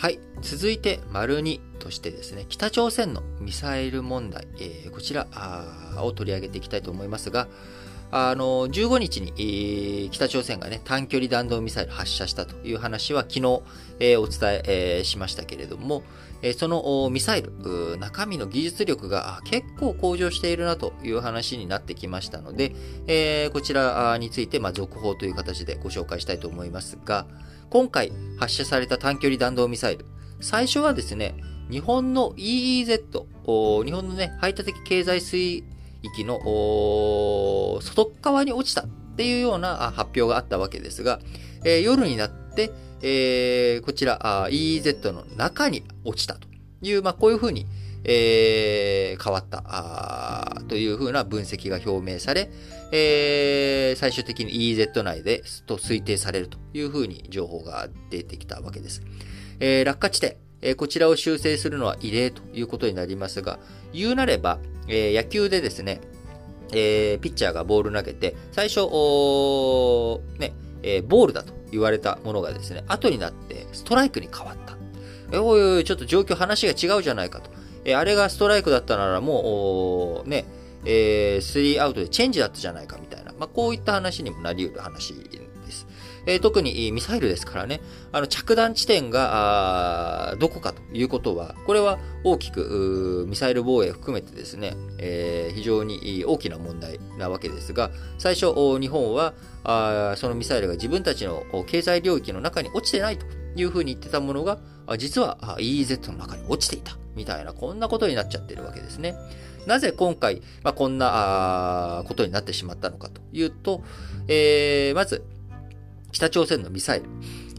はい。続いて、丸2としてですね、北朝鮮のミサイル問題、えー、こちらを取り上げていきたいと思いますが、あの、15日に、えー、北朝鮮がね、短距離弾道ミサイル発射したという話は昨日、えー、お伝ええー、しましたけれども、えそのミサイル、中身の技術力が結構向上しているなという話になってきましたので、えこちらについて、まあ、続報という形でご紹介したいと思いますが、今回発射された短距離弾道ミサイル、最初はですね、日本の EEZ、日本のね、排他的経済水域の外側に落ちたっていうような発表があったわけですが、えー、夜になって、えー、こちら EEZ の中に落ちたという、まあ、こういうふうに、えー、変わったというふうな分析が表明され、えー、最終的に EEZ 内でと推定されるというふうに情報が出てきたわけです。えー、落下地点、えー、こちらを修正するのは異例ということになりますが、言うなれば、えー、野球でですね、えー、ピッチャーがボール投げて、最初、ね、えー、ボールだと言われたものがですね、後になってストライクに変わった。えおいおい、ちょっと状況、話が違うじゃないかと。え、あれがストライクだったならもう、ね、えー、スリーアウトでチェンジだったじゃないかみたいな、まあ、こういった話にもなり得る話です。えー、特にミサイルですからね、あの着弾地点がどこかということは、これは大きくミサイル防衛含めてですね、えー、非常に大きな問題なわけですが、最初、日本はあそのミサイルが自分たちの経済領域の中に落ちてないというふうに言ってたものが、実は EEZ の中に落ちていた。みたいな、こんなことになっちゃってるわけですね。なぜ今回、まあ、こんなことになってしまったのかというと、えー、まず、北朝鮮のミサイル、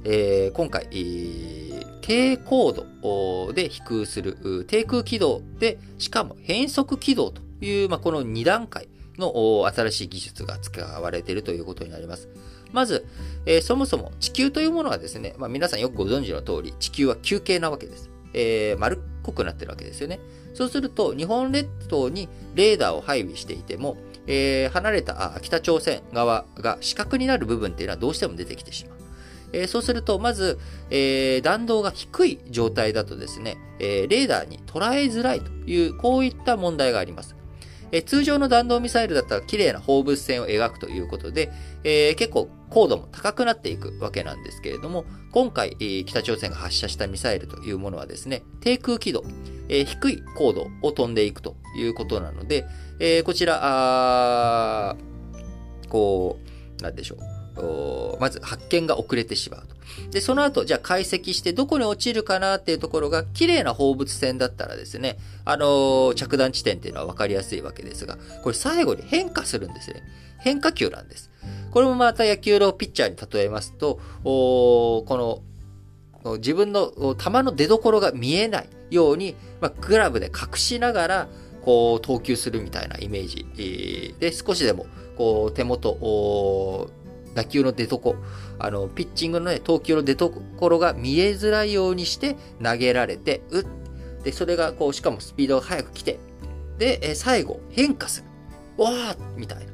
えー、今回、えー、低高度で飛空する、低空軌道で、しかも変速軌道という、まあ、この2段階の新しい技術が使われているということになります。まず、えー、そもそも地球というものはですね、まあ、皆さんよくご存知の通り、地球は球形なわけです。えー、丸っ濃くなってるわけですよね。そうすると、日本列島にレーダーを配備していても、えー、離れた北朝鮮側が死角になる部分っていうのはどうしても出てきてしまう。えー、そうすると、まず、えー、弾道が低い状態だとですね、え、レーダーに捉えづらいという、こういった問題があります。え通常の弾道ミサイルだったら綺麗な放物線を描くということで、えー、結構高度も高くなっていくわけなんですけれども、今回、え、北朝鮮が発射したミサイルというものはですね、低空軌道、えー、低い高度を飛んでいくということなので、えー、こちら、あこう、なんでしょう。まず発見が遅れてしまうと。で、その後、じゃあ解析してどこに落ちるかなっていうところが綺麗な放物線だったらですね、あのー、着弾地点っていうのは分かりやすいわけですが、これ最後に変化するんですね。変化球なんです。これもまた野球のピッチャーに例えますと、この、自分の球の出所が見えないように、まあ、グラブで隠しながら、こう投球するみたいなイメージで少しでもこう手元打球の出所あのピッチングのね投球の出所が見えづらいようにして投げられてうっでそれがこうしかもスピードが速く来てでえ最後変化する。わーみたいな。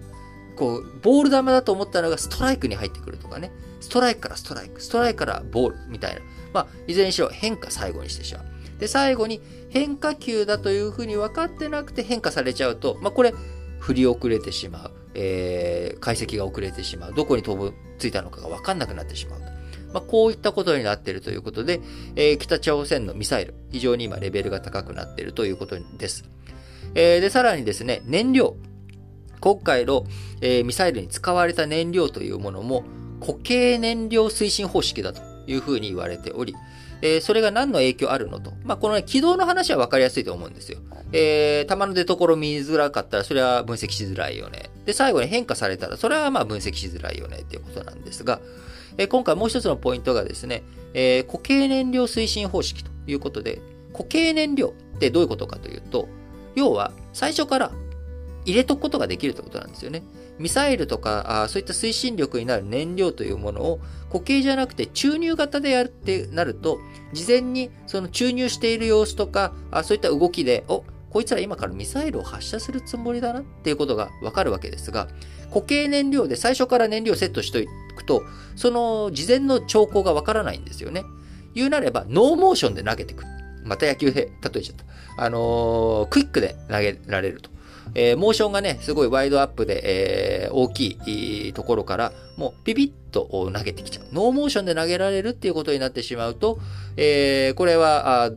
こうボール球だと思ったのがストライクに入ってくるとかね。ストライクからストライクストライクからボールみたいな。まあいずれにしろ変化最後にしてしまう。で最後に変化球だというふうに分かってなくて変化されちゃうと、まあ、これ、振り遅れてしまう、えー、解析が遅れてしまう、どこに飛ぶ、ついたのかが分かんなくなってしまう。まあ、こういったことになっているということで、えー、北朝鮮のミサイル、非常に今レベルが高くなっているということです。えー、で、さらにですね、燃料。今回の、えー、ミサイルに使われた燃料というものも、固形燃料推進方式だというふうに言われており、えー、それが何の影響あるのと。まあ、この、ね、軌道の話は分かりやすいと思うんですよ。えー、弾の出所見づらかったら、それは分析しづらいよね。で、最後に変化されたら、それはまあ分析しづらいよねっていうことなんですが、えー、今回もう一つのポイントがですね、えー、固形燃料推進方式ということで、固形燃料ってどういうことかというと、要は最初から入れとくことができるってことなんですよね。ミサイルとかあそういった推進力になる燃料というものを固形じゃなくて注入型でやるってなると、事前にその注入している様子とか、あそういった動きで、おこいつら今からミサイルを発射するつもりだなっていうことがわかるわけですが、固形燃料で最初から燃料をセットしておくと、その事前の兆候がわからないんですよね。言うなれば、ノーモーションで投げてくる。また野球で例えちゃった。あのー、クイックで投げられると。えー、モーションがね、すごいワインドアップで、えー、大きいところから、もうピピッと投げてきちゃう。ノーモーションで投げられるっていうことになってしまうと、えー、これは、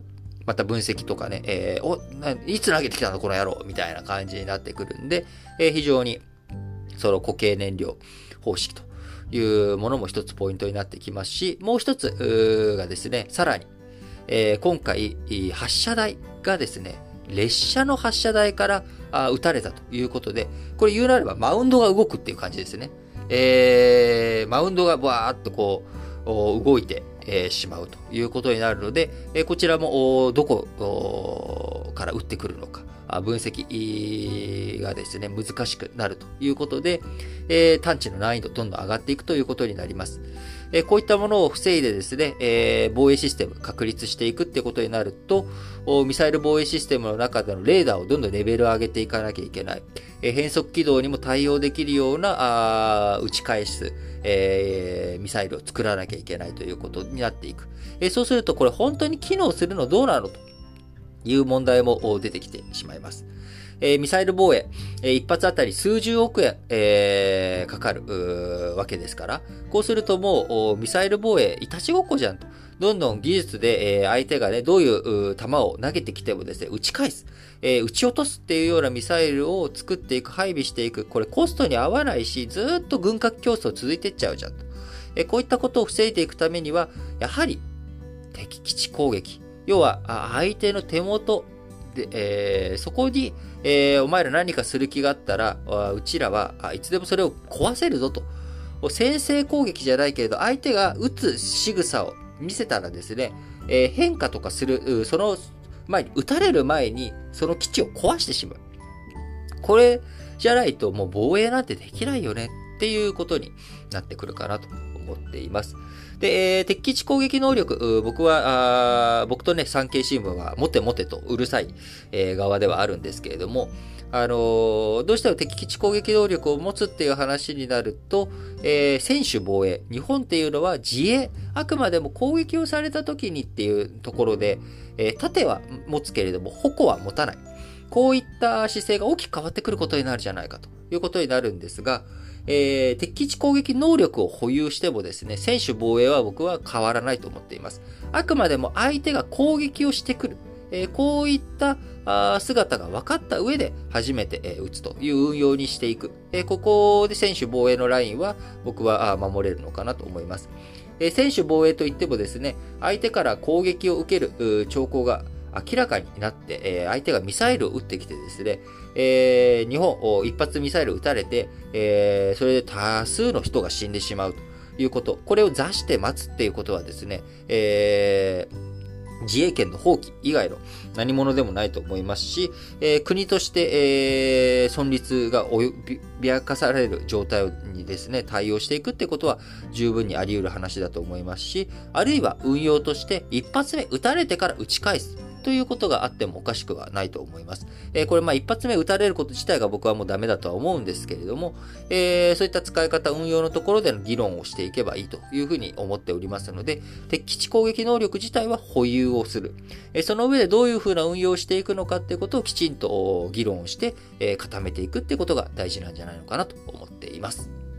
また分析とかね、えー、お、いつ投げてきたのこの野郎みたいな感じになってくるんで、えー、非常に、その固形燃料方式というものも一つポイントになってきますし、もう一つがですね、さらに、えー、今回、発射台がですね、列車の発射台からあ撃たれたということで、これ言うなればマウンドが動くっていう感じですね。えー、マウンドがバーっとこう、動いて、えー、しまうということになるので、えー、こちらもどこから撃ってくるのか、分析がですね、難しくなるということで、えー、探知の難易度どんどん上がっていくということになります。えこういったものを防いでですね、え防衛システム確立していくってことになると、ミサイル防衛システムの中でのレーダーをどんどんレベル上げていかなきゃいけない。え変速軌道にも対応できるような、あ打ち返す、えー、ミサイルを作らなきゃいけないということになっていく。えそうすると、これ本当に機能するのどうなのという問題も出てきてしまいます。えー、ミサイル防衛、えー、一発あたり数十億円、えー、かかるわけですから、こうするともう、ミサイル防衛、いたちごっこじゃんと。どんどん技術で、えー、相手がね、どういう弾を投げてきてもですね、撃ち返す、えー、撃ち落とすっていうようなミサイルを作っていく、配備していく。これコストに合わないし、ずっと軍拡競争続いていっちゃうじゃんと。えー、こういったことを防いでいくためには、やはり敵基地攻撃。要は、相手の手元で、えー、そこに、えー、お前ら何かする気があったら、うちらはいつでもそれを壊せるぞと。先制攻撃じゃないけれど、相手が撃つ仕草を見せたらですね、えー、変化とかする、その前に、撃たれる前に、その基地を壊してしまう。これじゃないともう防衛なんてできないよねっていうことになってくるかなと思っています。で、えー、敵基地攻撃能力、僕は、あ僕とね、産経新聞は、もてもてとうるさい、えー、側ではあるんですけれども、あのー、どうしても敵基地攻撃能力を持つっていう話になると、えー、専守防衛。日本っていうのは自衛。あくまでも攻撃をされた時にっていうところで、えー、盾は持つけれども、矛は持たない。こういった姿勢が大きく変わってくることになるじゃないかということになるんですが、えー、敵基地攻撃能力を保有してもですね、選手防衛は僕は変わらないと思っています。あくまでも相手が攻撃をしてくる。えー、こういったあ姿が分かった上で初めて、えー、打つという運用にしていく。えー、ここで選手防衛のラインは僕は守れるのかなと思います。えー、選手防衛といってもですね、相手から攻撃を受ける兆候が明らかになって、え、相手がミサイルを撃ってきてですね、え、日本、一発ミサイル撃たれて、え、それで多数の人が死んでしまうということ。これを座して待つっていうことはですね、え、自衛権の放棄以外の何者でもないと思いますし、えー、国として、えー、存立が脅かされる状態にですね、対応していくってことは十分にあり得る話だと思いますし、あるいは運用として一発目撃たれてから撃ち返す。ということがあってもおかしくはないと思います。えー、これまあ一発目打たれること自体が僕はもうダメだとは思うんですけれども、えー、そういった使い方、運用のところでの議論をしていけばいいというふうに思っておりますので、敵基地攻撃能力自体は保有をする。えー、その上でどういうふうな運用をしていくのかっていうことをきちんと議論をして、え固めていくってことが大事なんじゃないのかなと思っています。